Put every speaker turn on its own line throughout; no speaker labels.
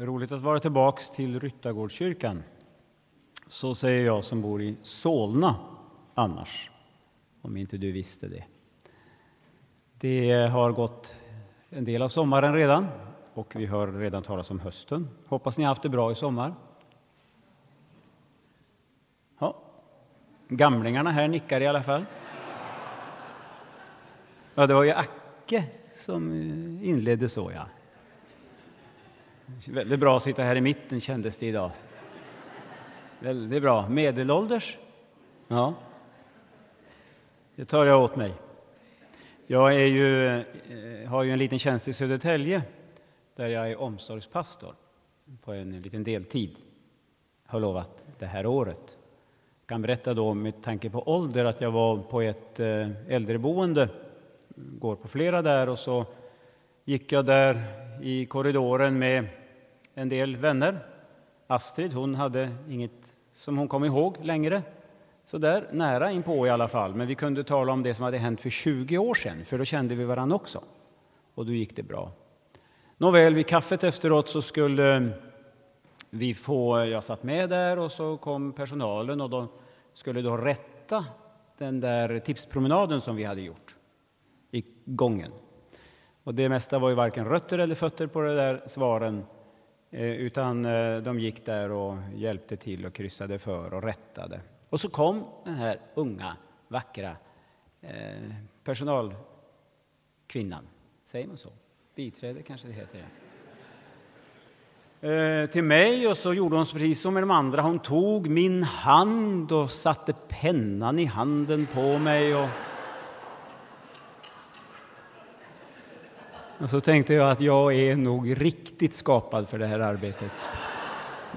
Roligt att vara tillbaks till Ryttargårdskyrkan. Så säger jag som bor i Solna annars, om inte du visste det. Det har gått en del av sommaren redan och vi hör redan talas om hösten. Hoppas ni har haft det bra i sommar. Ja. Gamlingarna här nickar i alla fall. Ja, det var ju Acke som inledde så, ja. Väldigt bra att sitta här i mitten kändes det idag. Väldigt bra. Medelålders? Ja. Det tar jag åt mig. Jag är ju, eh, har ju en liten tjänst i Södertälje där jag är omsorgspastor på en liten deltid. Har lovat det här året. Jag kan berätta då med tanke på ålder att jag var på ett eh, äldreboende, går på flera där och så gick jag där i korridoren med en del vänner. Astrid hon hade inget som hon kom ihåg längre, så där nära inpå i alla fall. Men vi kunde tala om det som hade hänt för 20 år sedan, för då kände vi varandra också. Och då gick det bra. Nåväl, vid kaffet efteråt så skulle eh, vi få, jag satt med där och så kom personalen och de skulle då rätta den där tipspromenaden som vi hade gjort i gången. Och det mesta var ju varken rötter eller fötter på de där svaren Eh, utan eh, de gick där och hjälpte till och kryssade för och rättade. Och så kom den här unga, vackra eh, personalkvinnan. Säger man så? Biträde kanske det heter. Till mig och så gjorde hon precis som med de andra. Hon tog min hand och satte pennan i handen på mig. Och Och så tänkte jag att jag är nog riktigt skapad för det här arbetet.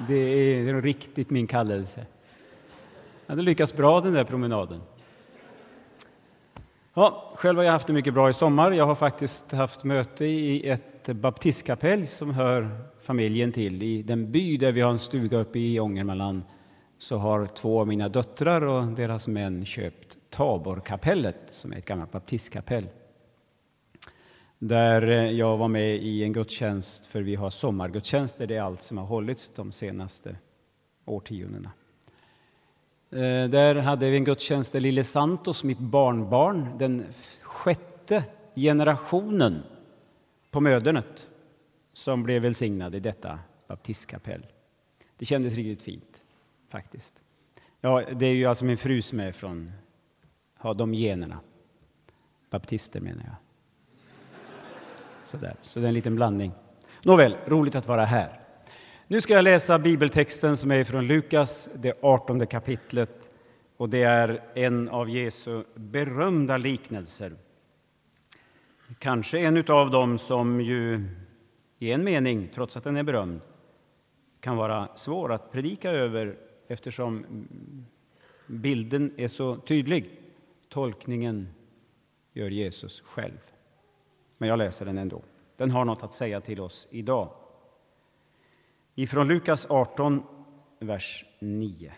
Det är, det är riktigt min kallelse. Jag hade lyckats bra den där promenaden. Ja, själv har jag haft det mycket bra i sommar. Jag har faktiskt haft möte i ett baptistkapell som hör familjen till. I den by där vi har en stuga uppe i Ångermanland så har två av mina döttrar och deras män köpt Taborkapellet som är ett gammalt baptistkapell där eh, jag var med i en gudstjänst, för vi har sommargudstjänster, det är allt som har hållits de senaste årtiondena. Eh, där hade vi en gudstjänst där lille Santos, mitt barnbarn, den sjätte generationen på mödernet, som blev välsignad i detta baptistkapell. Det kändes riktigt fint, faktiskt. Ja, det är ju alltså min fru som är från, har de generna. Baptister menar jag. Sådär. Så det är en liten blandning. Nåväl, roligt att vara här. Nu ska jag läsa bibeltexten som är från Lukas, det 18 kapitlet. Och det är en av Jesu berömda liknelser. Kanske en av dem som ju i en mening, trots att den är berömd, kan vara svår att predika över eftersom bilden är så tydlig. Tolkningen gör Jesus själv men jag läser den ändå. Den har något att säga till oss idag. Ifrån Lukas 18, vers 9.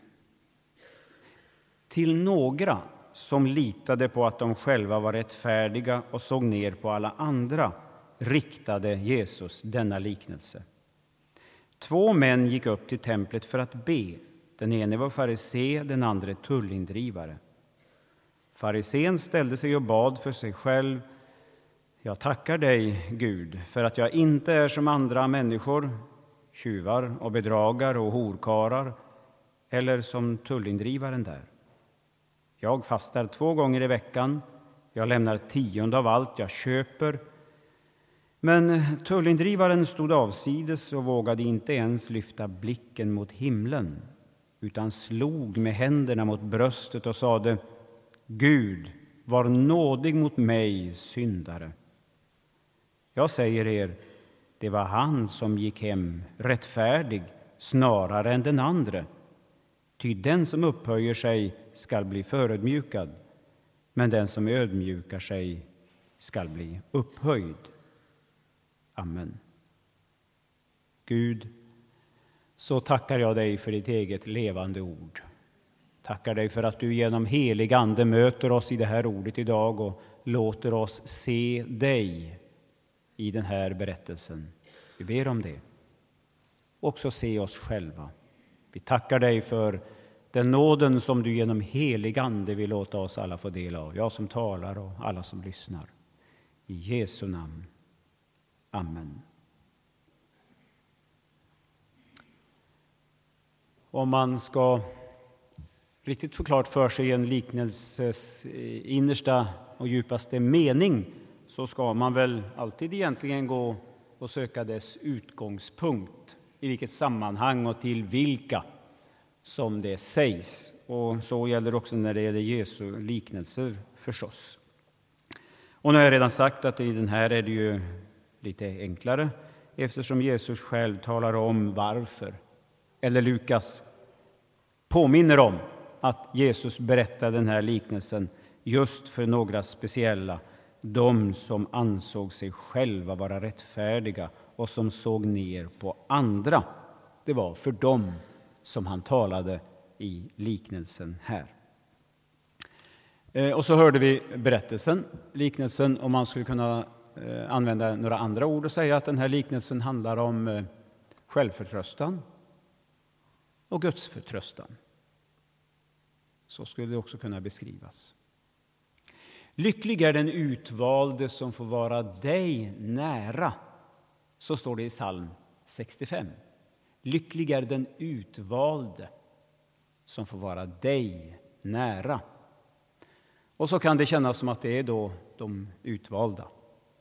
Till några som litade på att de själva var rättfärdiga och såg ner på alla andra riktade Jesus denna liknelse. Två män gick upp till templet för att be. Den ene var farisé, den andra tullindrivare. Farisén ställde sig och bad för sig själv jag tackar dig, Gud, för att jag inte är som andra människor, tjuvar och bedragare och horkarar, eller som tullindrivaren där. Jag fastar två gånger i veckan, jag lämnar tionde av allt jag köper. Men tullindrivaren stod avsides och vågade inte ens lyfta blicken mot himlen utan slog med händerna mot bröstet och sade Gud, var nådig mot mig, syndare. Jag säger er, det var han som gick hem rättfärdig snarare än den andre. Ty den som upphöjer sig skall bli förödmjukad, men den som ödmjukar sig skall bli upphöjd. Amen. Gud, så tackar jag dig för ditt eget levande ord. Tackar dig för att du genom helig Ande möter oss i det här ordet idag och låter oss se dig i den här berättelsen. Vi ber om det. och också se oss själva. Vi tackar dig för den nåden som du genom helig Ande vill låta oss alla få del av, jag som talar och alla som lyssnar. I Jesu namn. Amen. Om man ska riktigt få klart för sig en liknelses eh, innersta och djupaste mening så ska man väl alltid egentligen gå och söka dess utgångspunkt, i vilket sammanhang och till vilka som det sägs. Och så gäller också när det gäller Jesu liknelser förstås. Och nu har jag redan sagt att i den här är det ju lite enklare eftersom Jesus själv talar om varför. Eller Lukas påminner om att Jesus berättade den här liknelsen just för några speciella, de som ansåg sig själva vara rättfärdiga och som såg ner på andra. Det var för dem som han talade i liknelsen här. Eh, och så hörde vi berättelsen, liknelsen, om man skulle kunna eh, använda några andra ord och säga att den här liknelsen handlar om eh, självförtröstan och gudsförtröstan. Så skulle det också kunna beskrivas. Lycklig är den utvalde som får vara dig nära. Så står det i psalm 65. Lycklig är den utvalde som får vara dig nära. Och så kan det kännas som att det är då de utvalda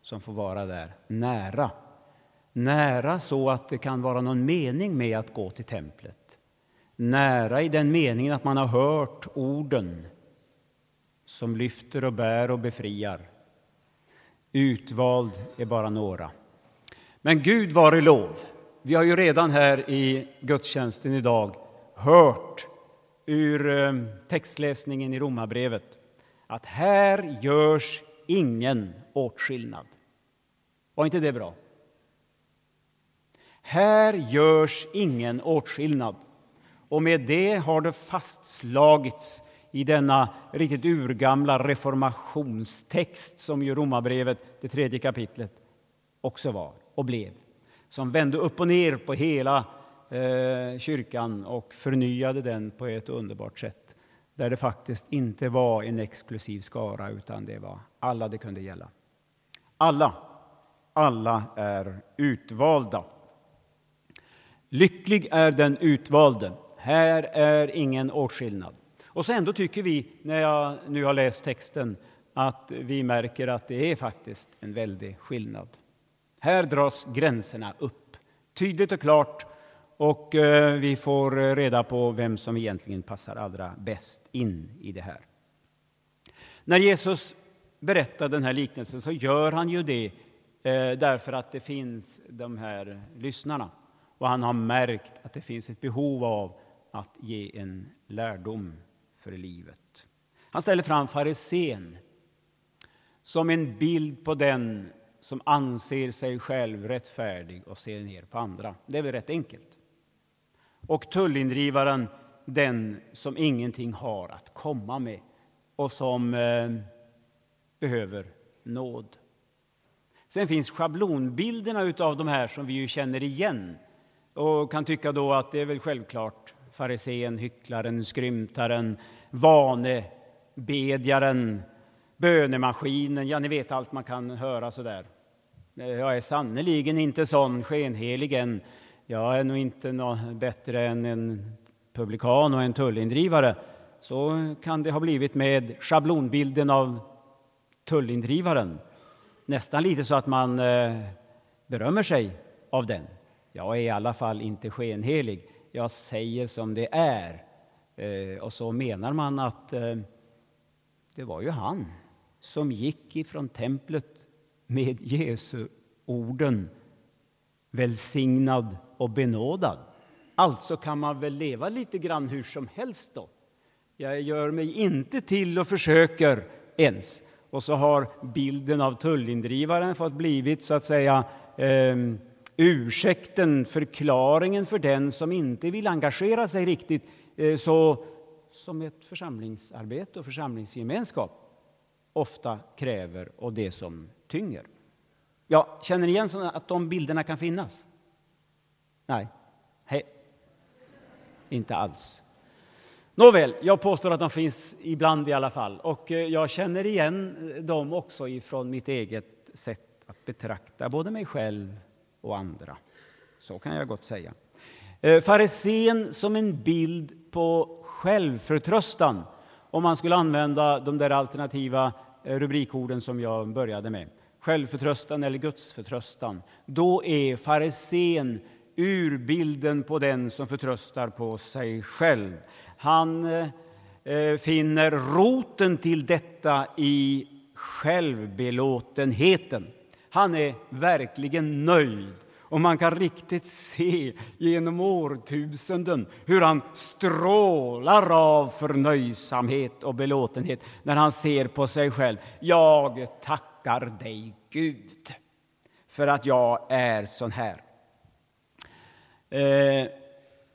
som får vara där nära. Nära så att det kan vara någon mening med att gå till templet. Nära i den meningen att man har hört orden som lyfter och bär och befriar. Utvald är bara några. Men Gud var i lov. Vi har ju redan här i gudstjänsten idag hört ur eh, textläsningen i Romarbrevet att här görs ingen åtskillnad. Var inte det bra? Här görs ingen åtskillnad. Och med det har det fastslagits i denna riktigt urgamla reformationstext som ju Romarbrevet, det tredje kapitlet, också var och blev. Som vände upp och ner på hela eh, kyrkan och förnyade den på ett underbart sätt. Där det faktiskt inte var en exklusiv skara, utan det var alla det kunde gälla. Alla, alla är utvalda. Lycklig är den utvalde. Här är ingen åtskillnad. Och så ändå tycker vi, när jag nu har läst texten, att vi märker att det är faktiskt en väldig skillnad. Här dras gränserna upp, tydligt och klart, och eh, vi får reda på vem som egentligen passar allra bäst in i det här. När Jesus berättar den här liknelsen så gör han ju det eh, därför att det finns de här lyssnarna. Och han har märkt att det finns ett behov av att ge en lärdom för livet. Han ställer fram farisén som en bild på den som anser sig själv rättfärdig och ser ner på andra. Det är väl rätt enkelt. Och tullindrivaren, den som ingenting har att komma med och som eh, behöver nåd. Sen finns schablonbilderna av de här som vi ju känner igen och kan tycka då att det är väl självklart farisén, hycklaren, skrymtaren, vanebedjaren, bönemaskinen, ja, ni vet allt man kan höra så där. Eh, jag är sannerligen inte sån skenhelig än. Jag är nog inte något bättre än en publikan och en tullindrivare. Så kan det ha blivit med schablonbilden av tullindrivaren. Nästan lite så att man eh, berömmer sig av den. Jag är i alla fall inte skenhelig. Jag säger som det är. Eh, och så menar man att eh, det var ju han som gick ifrån templet med Jesu orden välsignad och benådad. Alltså kan man väl leva lite grann hur som helst då. Jag gör mig inte till och försöker ens. Och så har bilden av tullindrivaren fått blivit så att säga eh, ursäkten, förklaringen för den som inte vill engagera sig riktigt eh, så som ett församlingsarbete och församlingsgemenskap ofta kräver och det som tynger. Ja, känner ni igen att de bilderna kan finnas? Nej, Hej. Inte alls. Nåväl, jag påstår att de finns ibland i alla fall. Och eh, jag känner igen eh, dem också ifrån mitt eget sätt att betrakta både mig själv och andra. Så kan jag gott säga. Eh, farisén som en bild på självförtröstan om man skulle använda de där alternativa eh, rubrikorden som jag började med. Självförtröstan eller gudsförtröstan. Då är farisén urbilden på den som förtröstar på sig själv. Han eh, finner roten till detta i självbelåtenheten. Han är verkligen nöjd och man kan riktigt se genom årtusenden hur han strålar av förnöjsamhet och belåtenhet när han ser på sig själv. Jag tackar dig, Gud, för att jag är sån här. Eh,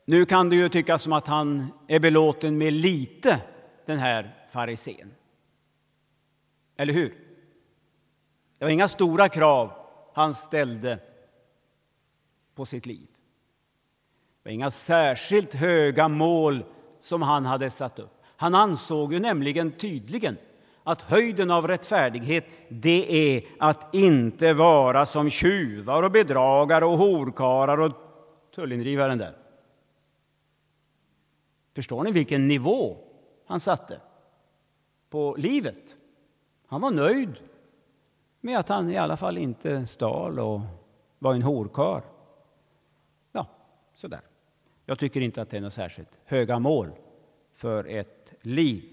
nu kan det ju tyckas som att han är belåten med lite, den här farisén. Eller hur? Det var inga stora krav han ställde på sitt liv. Det var inga särskilt höga mål som han hade satt upp. Han ansåg ju nämligen tydligen att höjden av rättfärdighet det är att inte vara som tjuvar och bedragare och horkarar och tullindrivaren där. Förstår ni vilken nivå han satte på livet? Han var nöjd med att han i alla fall inte stal och var en horkar. Ja, sådär. Jag tycker inte att det är något särskilt höga mål för ett liv.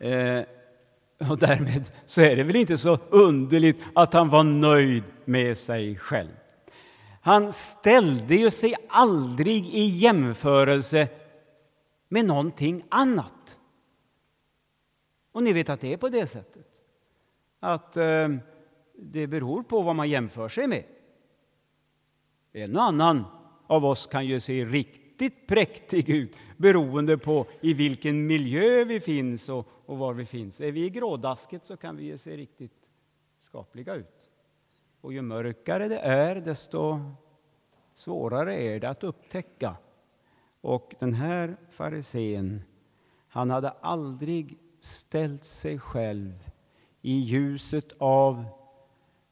Eh, och därmed så är det väl inte så underligt att han var nöjd med sig själv. Han ställde ju sig aldrig i jämförelse med någonting annat. Och ni vet att det är på det sättet. Att eh, det beror på vad man jämför sig med. En och annan av oss kan ju se riktigt präktig ut beroende på i vilken miljö vi finns och, och var vi finns. Är vi i grådasket så kan vi ju se riktigt skapliga ut. Och ju mörkare det är, desto svårare är det att upptäcka. Och den här farisén, han hade aldrig ställt sig själv i ljuset av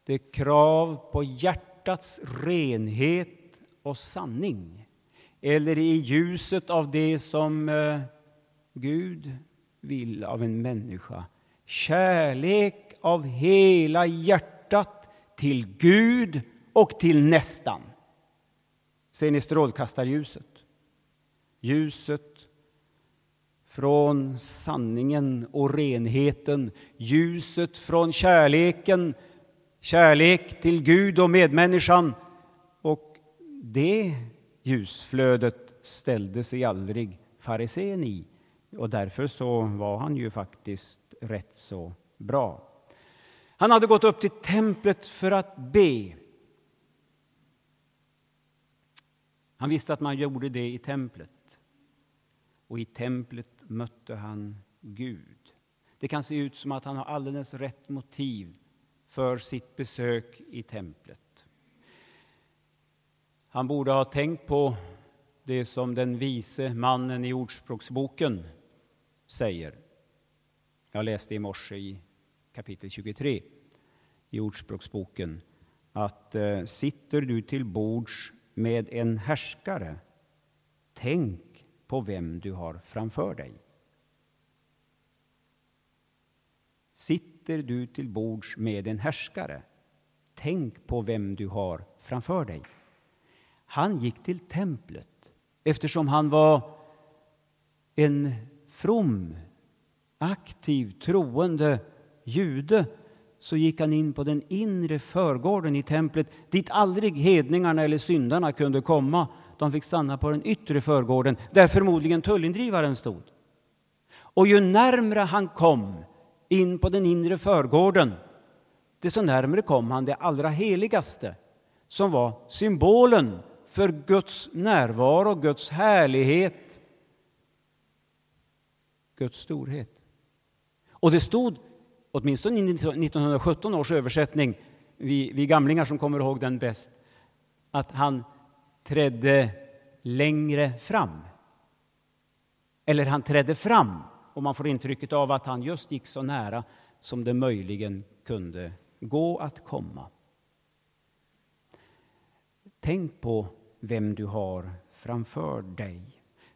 det krav på hjärtats renhet och sanning eller i ljuset av det som eh, Gud vill av en människa. Kärlek av hela hjärtat till Gud och till nästan. Ser ni strålkastarljuset? Ljuset från sanningen och renheten, ljuset från kärleken, kärlek till Gud och medmänniskan. Och det ljusflödet ställde sig aldrig farisén i och därför så var han ju faktiskt rätt så bra. Han hade gått upp till templet för att be. Han visste att man gjorde det i templet. Och i templet mötte han Gud. Det kan se ut som att han har alldeles rätt motiv för sitt besök i templet. Han borde ha tänkt på det som den vise mannen i Ordspråksboken säger. Jag läste i morse i kapitel 23 i Ordspråksboken att eh, sitter du till bords med en härskare, tänk på vem du har framför dig. Sitter du till bords med en härskare, tänk på vem du har framför dig. Han gick till templet eftersom han var en from, aktiv, troende jude så gick han in på den inre förgården i templet dit aldrig hedningarna eller syndarna kunde komma de fick stanna på den yttre förgården där förmodligen tullindrivaren stod. Och ju närmre han kom in på den inre förgården desto närmre kom han det allra heligaste som var symbolen för Guds närvaro, Guds härlighet, Guds storhet. Och det stod, åtminstone i 1917 års översättning, vi, vi gamlingar som kommer ihåg den bäst, att han trädde längre fram. Eller han trädde fram och man får intrycket av att han just gick så nära som det möjligen kunde gå att komma. Tänk på vem du har framför dig.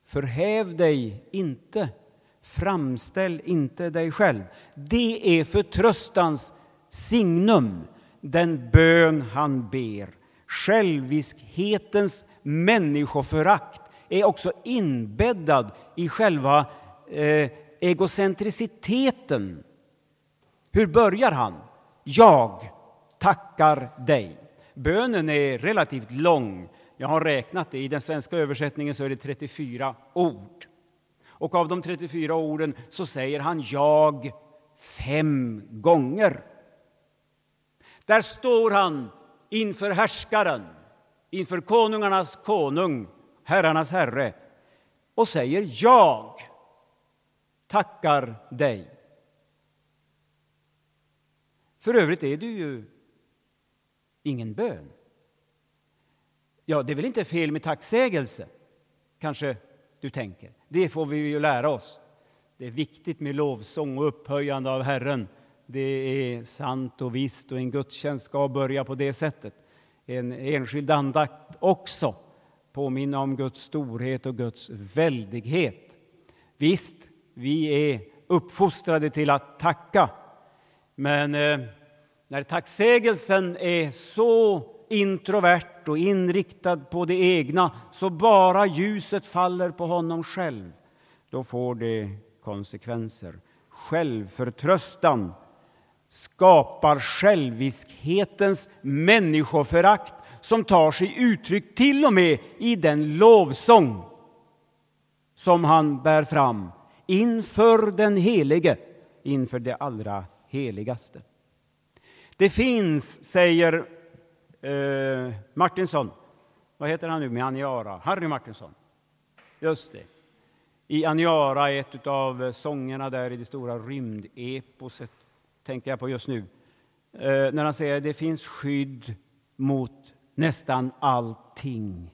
Förhäv dig inte, framställ inte dig själv. Det är förtröstans signum, den bön han ber. Själviskhetens människoförakt är också inbäddad i själva eh, egocentriciteten. Hur börjar han? Jag tackar dig. Bönen är relativt lång. Jag har räknat det. I den svenska översättningen så är det 34 ord. Och av de 34 orden så säger han jag fem gånger. Där står han inför härskaren, inför konungarnas konung, herrarnas herre och säger jag tackar dig. För övrigt är det ju ingen bön. Ja, det är väl inte fel med tacksägelse, kanske du tänker. Det får vi ju lära oss. Det är viktigt med lovsång och upphöjande av Herren. Det är sant och visst och en gudstjänst ska börja på det sättet. En enskild andakt också påminna om Guds storhet och Guds väldighet. Visst, vi är uppfostrade till att tacka. Men eh, när tacksägelsen är så introvert och inriktad på det egna så bara ljuset faller på honom själv, då får det konsekvenser. Självförtröstan skapar själviskhetens människoförakt som tar sig uttryck till och med i den lovsång som han bär fram inför den helige, inför det allra heligaste. Det finns, säger eh, Martinsson, vad heter han nu med Aniara? Harry Martinsson. Just det. I Aniara, ett av sångerna där i det stora rymdeposet, tänker jag på just nu, eh, när han säger att det finns skydd mot nästan allting.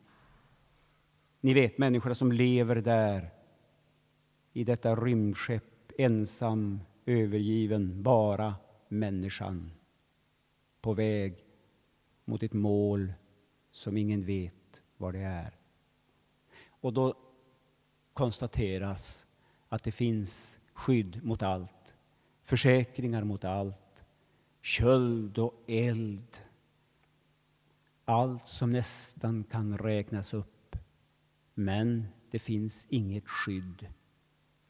Ni vet, människorna som lever där i detta rymdskepp, ensam, övergiven, bara människan på väg mot ett mål som ingen vet vad det är. Och då konstateras att det finns skydd mot allt, försäkringar mot allt, köld och eld. Allt som nästan kan räknas upp. Men det finns inget skydd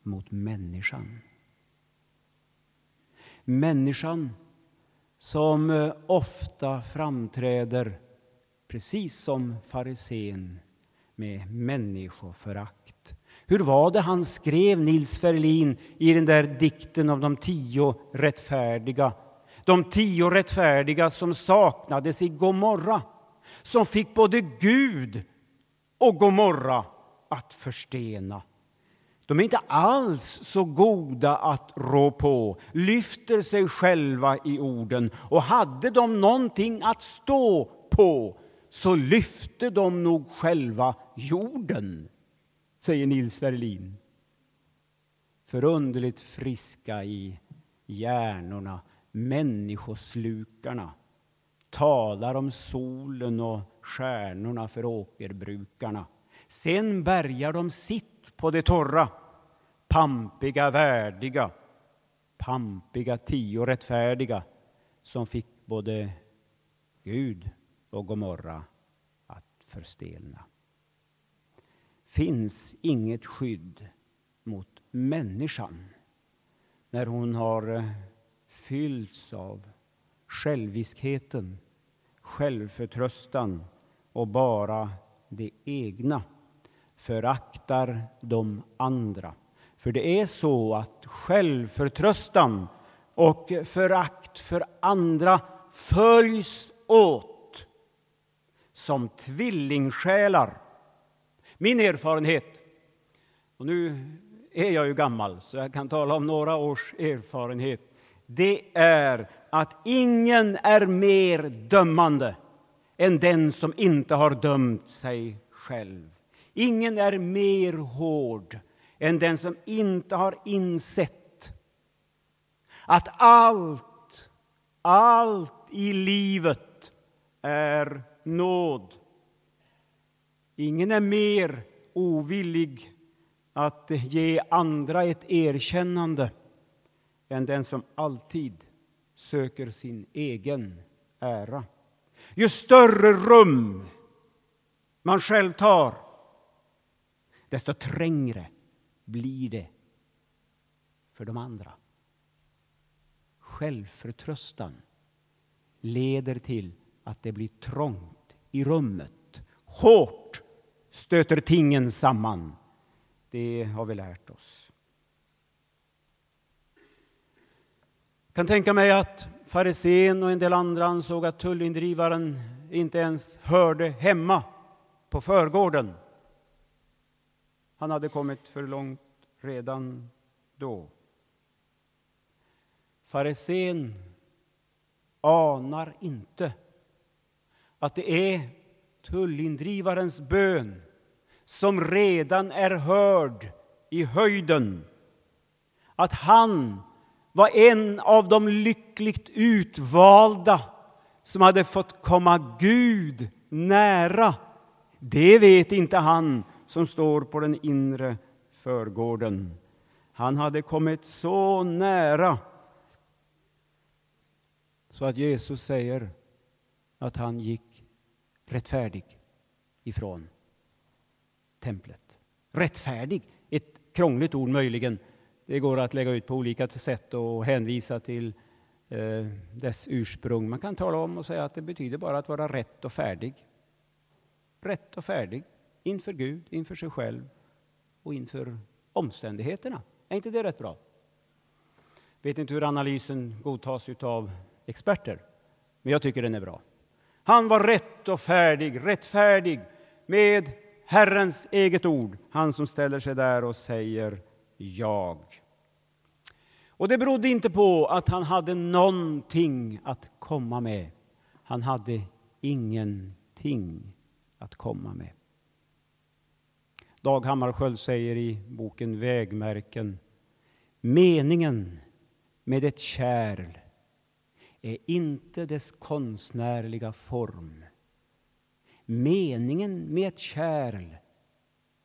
mot människan. Människan som eh, ofta framträder precis som farisén med människoförakt. Hur var det han skrev, Nils Ferlin, i den där dikten om de tio rättfärdiga? De tio rättfärdiga som saknades i Gomorra, som fick både Gud och Gomorra att förstena. De är inte alls så goda att rå på, lyfter sig själva i orden och hade de någonting att stå på så lyfte de nog själva jorden, säger Nils Ferlin. Förunderligt friska i hjärnorna, människoslukarna talar om solen och stjärnorna för åkerbrukarna. Sen bärgar de sitt på det torra pampiga värdiga, pampiga tio rättfärdiga som fick både Gud och Gomorra att förstelna. Finns inget skydd mot människan när hon har eh, fyllts av själviskheten, självförtröstan och bara det egna, föraktar de andra för det är så att självförtröstan och förakt för andra följs åt som tvillingsjälar. Min erfarenhet, och nu är jag ju gammal så jag kan tala om några års erfarenhet, det är att ingen är mer dömande än den som inte har dömt sig själv. Ingen är mer hård än den som inte har insett att allt, allt i livet är nåd. Ingen är mer ovillig att ge andra ett erkännande än den som alltid söker sin egen ära. Ju större rum man själv tar, desto trängre blir det för de andra. Självförtröstan leder till att det blir trångt i rummet. Hårt stöter tingen samman. Det har vi lärt oss. Jag kan tänka mig att farisén och en del andra ansåg att tullindrivaren inte ens hörde hemma på förgården. Han hade kommit för långt redan då. Farisén anar inte att det är tullindrivarens bön som redan är hörd i höjden. Att han var en av de lyckligt utvalda som hade fått komma Gud nära. Det vet inte han som står på den inre förgården. Han hade kommit så nära så att Jesus säger att han gick rättfärdig ifrån templet. Rättfärdig, ett krångligt ord möjligen. Det går att lägga ut på olika sätt och hänvisa till eh, dess ursprung. Man kan tala om och säga att det betyder bara att vara rätt och färdig. Rätt och färdig inför Gud, inför sig själv och inför omständigheterna. Är inte det rätt bra? vet inte hur analysen godtas av experter, men jag tycker den är bra. Han var rätt och färdig, rättfärdig med Herrens eget ord, han som ställer sig där och säger jag. Och det berodde inte på att han hade någonting att komma med. Han hade ingenting att komma med. Dag Hammarskjöld säger i boken Vägmärken Meningen med ett kärl är inte dess konstnärliga form. Meningen med ett kärl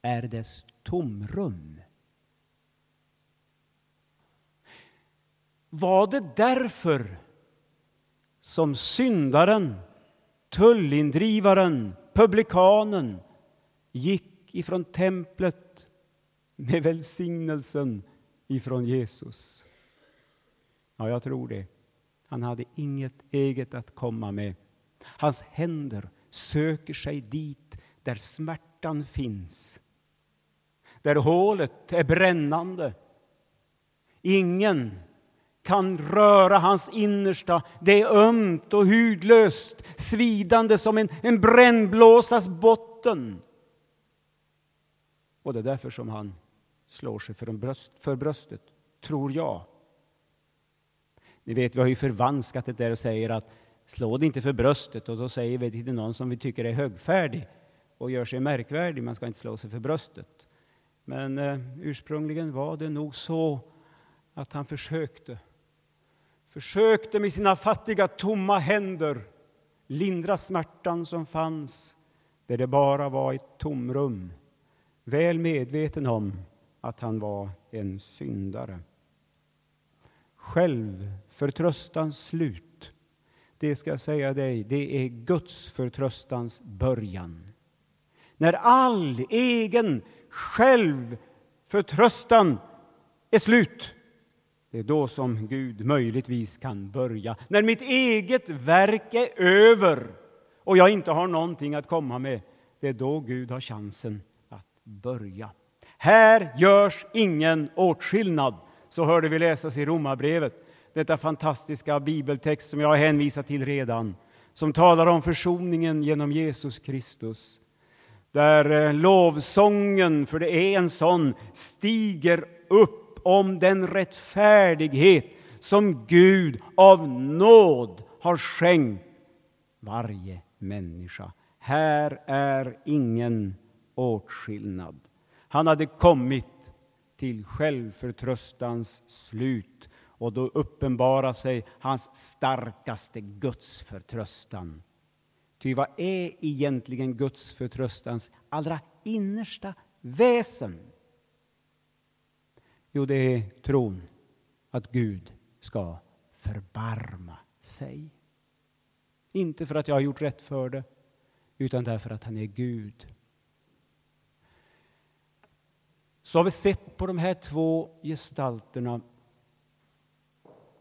är dess tomrum. Var det därför som syndaren, tullindrivaren, publikanen gick ifrån templet med välsignelsen ifrån Jesus? Ja, jag tror det. Han hade inget eget att komma med. Hans händer söker sig dit där smärtan finns. Där hålet är brännande. Ingen kan röra hans innersta. Det är ömt och hudlöst, svidande som en, en brännblåsas botten. Och det är därför som han slår sig för, bröst, för bröstet, tror jag. Ni vet, vi har ju förvanskat det där och säger att slå det inte för bröstet och då säger vi till någon som vi tycker är högfärdig och gör sig märkvärdig, man ska inte slå sig för bröstet. Men eh, ursprungligen var det nog så att han försökte försökte med sina fattiga, tomma händer lindra smärtan som fanns där det bara var ett tomrum, väl medveten om att han var en syndare. Självförtröstans slut, det ska jag säga dig, det är Guds förtröstans början. När all egen självförtröstan är slut, det är då som Gud möjligtvis kan börja. När mitt eget verk är över och jag inte har någonting att komma med, det är då Gud har chansen att börja. Här görs ingen åtskillnad, så hörde vi läsas i Romarbrevet. Detta fantastiska bibeltext som jag har hänvisat till redan, som talar om försoningen genom Jesus Kristus. Där eh, lovsången, för det är en sån, stiger upp om den rättfärdighet som Gud av nåd har skänkt varje människa. Här är ingen åtskillnad. Han hade kommit till självförtröstans slut och då uppenbarar sig hans starkaste gudsförtröstan. Ty vad är egentligen gudsförtröstans allra innersta väsen? Jo, det är tron att Gud ska förbarma sig. Inte för att jag har gjort rätt för det, utan därför att han är Gud. Så har vi sett på de här två gestalterna.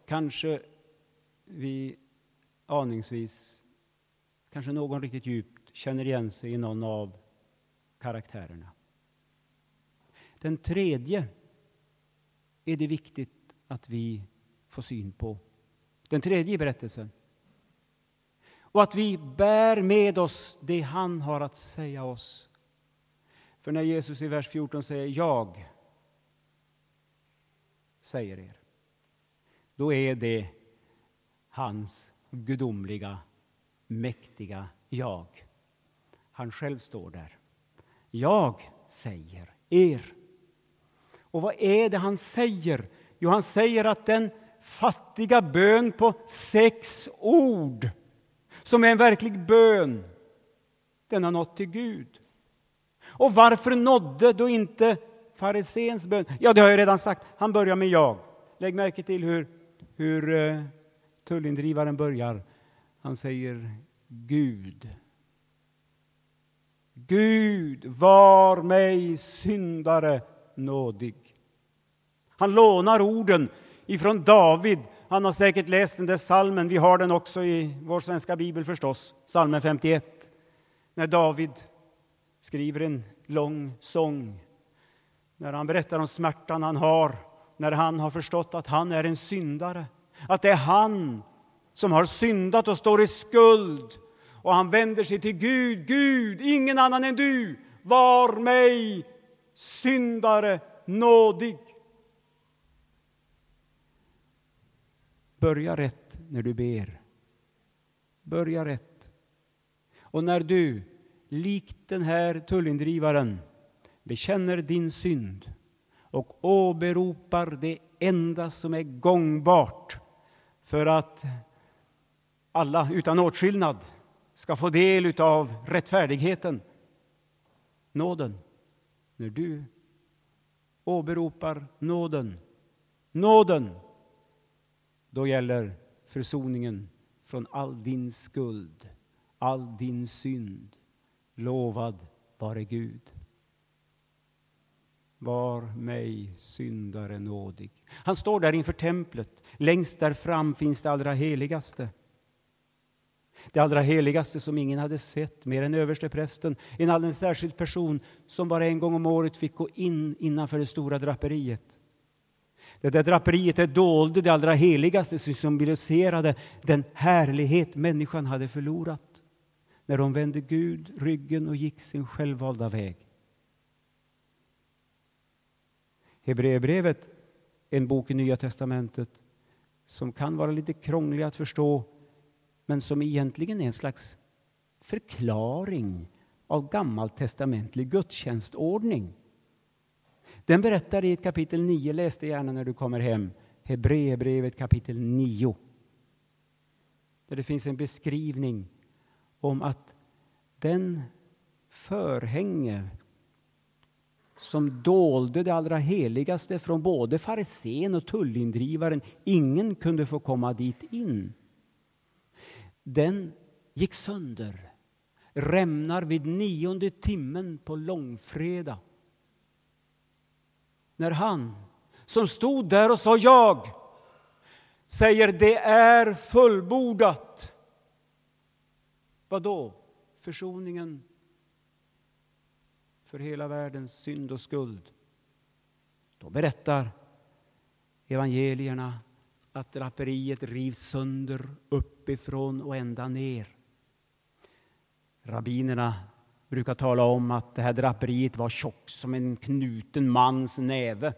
Kanske vi aningsvis, kanske någon riktigt djupt känner igen sig i någon av karaktärerna. Den tredje är det viktigt att vi får syn på. Den tredje berättelsen. Och att vi bär med oss det han har att säga oss. För när Jesus i vers 14 säger jag säger er, då är det hans gudomliga, mäktiga jag. Han själv står där. Jag säger er. Och vad är det han säger? Jo, han säger att den fattiga bön på sex ord, som är en verklig bön, den har nått till Gud. Och varför nådde då inte farisens bön? Ja, det har jag redan sagt. Han börjar med jag. Lägg märke till hur, hur eh, tullindrivaren börjar. Han säger Gud. Gud, var mig syndare nådig. Han lånar orden ifrån David. Han har säkert läst den där salmen. Vi har den också i vår svenska bibel förstås, salmen 51. När David skriver en lång sång. När han berättar om smärtan han har, när han har förstått att han är en syndare. Att det är han som har syndat och står i skuld. Och han vänder sig till Gud. Gud, ingen annan än du, var mig syndare nådig. Börja rätt när du ber. Börja rätt. Och när du, likt den här tullindrivaren, bekänner din synd och åberopar det enda som är gångbart för att alla utan åtskillnad ska få del av rättfärdigheten, nåden. När du åberopar nåden, nåden då gäller försoningen från all din skuld, all din synd. Lovad vare Gud. Var mig syndare nådig. Han står där inför templet. Längst där fram finns det allra heligaste. Det allra heligaste som ingen hade sett, mer än översteprästen. En alldeles särskild person som bara en gång om året fick gå in innanför det stora draperiet. Det där draperiet det dolde det allra heligaste som symboliserade den härlighet människan hade förlorat när hon vände Gud ryggen och gick sin självvalda väg. Hebreerbrevet, en bok i Nya testamentet som kan vara lite krånglig att förstå men som egentligen är en slags förklaring av gammaltestamentlig gudstjänstordning. Den berättar i ett kapitel 9, läs det gärna när du kommer hem, Hebreerbrevet kapitel 9. Där det finns en beskrivning om att den förhänge som dolde det allra heligaste från både farisén och tullindrivaren, ingen kunde få komma dit in. Den gick sönder, rämnar vid nionde timmen på långfredag när han som stod där och sa jag säger det är fullbordat. Vad då? Försoningen för hela världens synd och skuld. Då berättar evangelierna att draperiet rivs sönder uppifrån och ända ner. Rabbinerna brukar tala om att det här draperiet var tjockt som en knuten mans näve.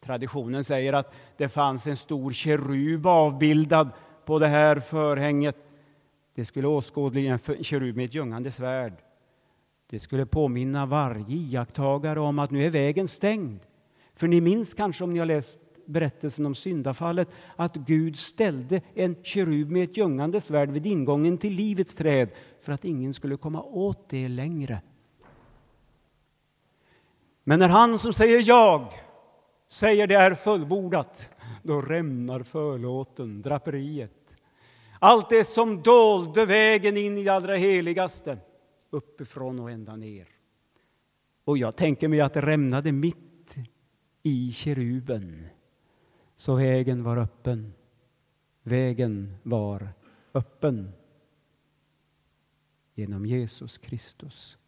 Traditionen säger att det fanns en stor kerub avbildad på det här förhänget. Det skulle åskådliggöra en kerub med ett ljungande svärd. Det skulle påminna varje iakttagare om att nu är vägen stängd. För ni minns kanske om ni har läst berättelsen om syndafallet att Gud ställde en kerub med ett ljungande svärd vid ingången till livets träd för att ingen skulle komma åt det längre. Men när han som säger jag säger det är fullbordat, då rämnar förlåten, draperiet. Allt det som dolde vägen in i det allra heligaste, uppifrån och ända ner. Och jag tänker mig att det rämnade mitt i keruben. Så vägen var öppen. Vägen var öppen genom Jesus Kristus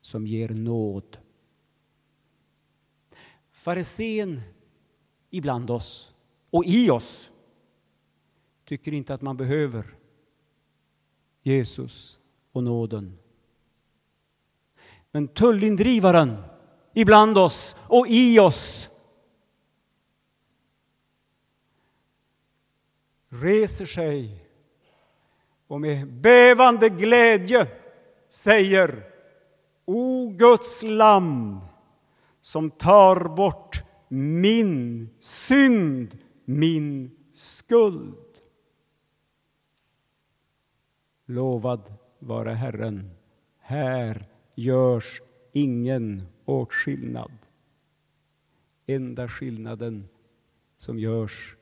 som ger nåd. Farisén ibland oss och i oss tycker inte att man behöver Jesus och nåden. Men tullindrivaren ibland oss och i oss reser sig och med bävande glädje säger O Guds lamm som tar bort min synd, min skuld. Lovad vare Herren. Här görs ingen åtskillnad. Enda skillnaden som görs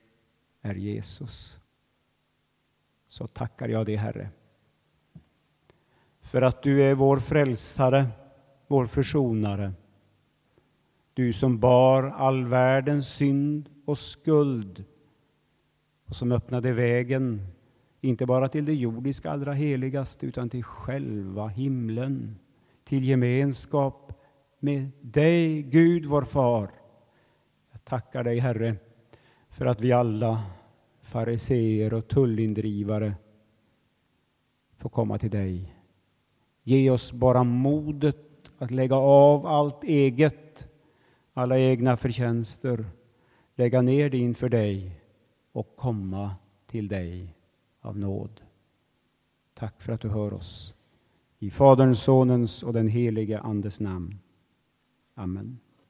är Jesus. Så tackar jag dig, Herre, för att du är vår frälsare, vår försonare. Du som bar all världens synd och skuld och som öppnade vägen, inte bara till det jordiska allra heligaste, utan till själva himlen, till gemenskap med dig, Gud, vår far. Jag tackar dig, Herre, för att vi alla, fariseer och tullindrivare, får komma till dig. Ge oss bara modet att lägga av allt eget, alla egna förtjänster, lägga ner det inför dig och komma till dig av nåd. Tack för att du hör oss. I Faderns, Sonens och den helige Andes namn. Amen.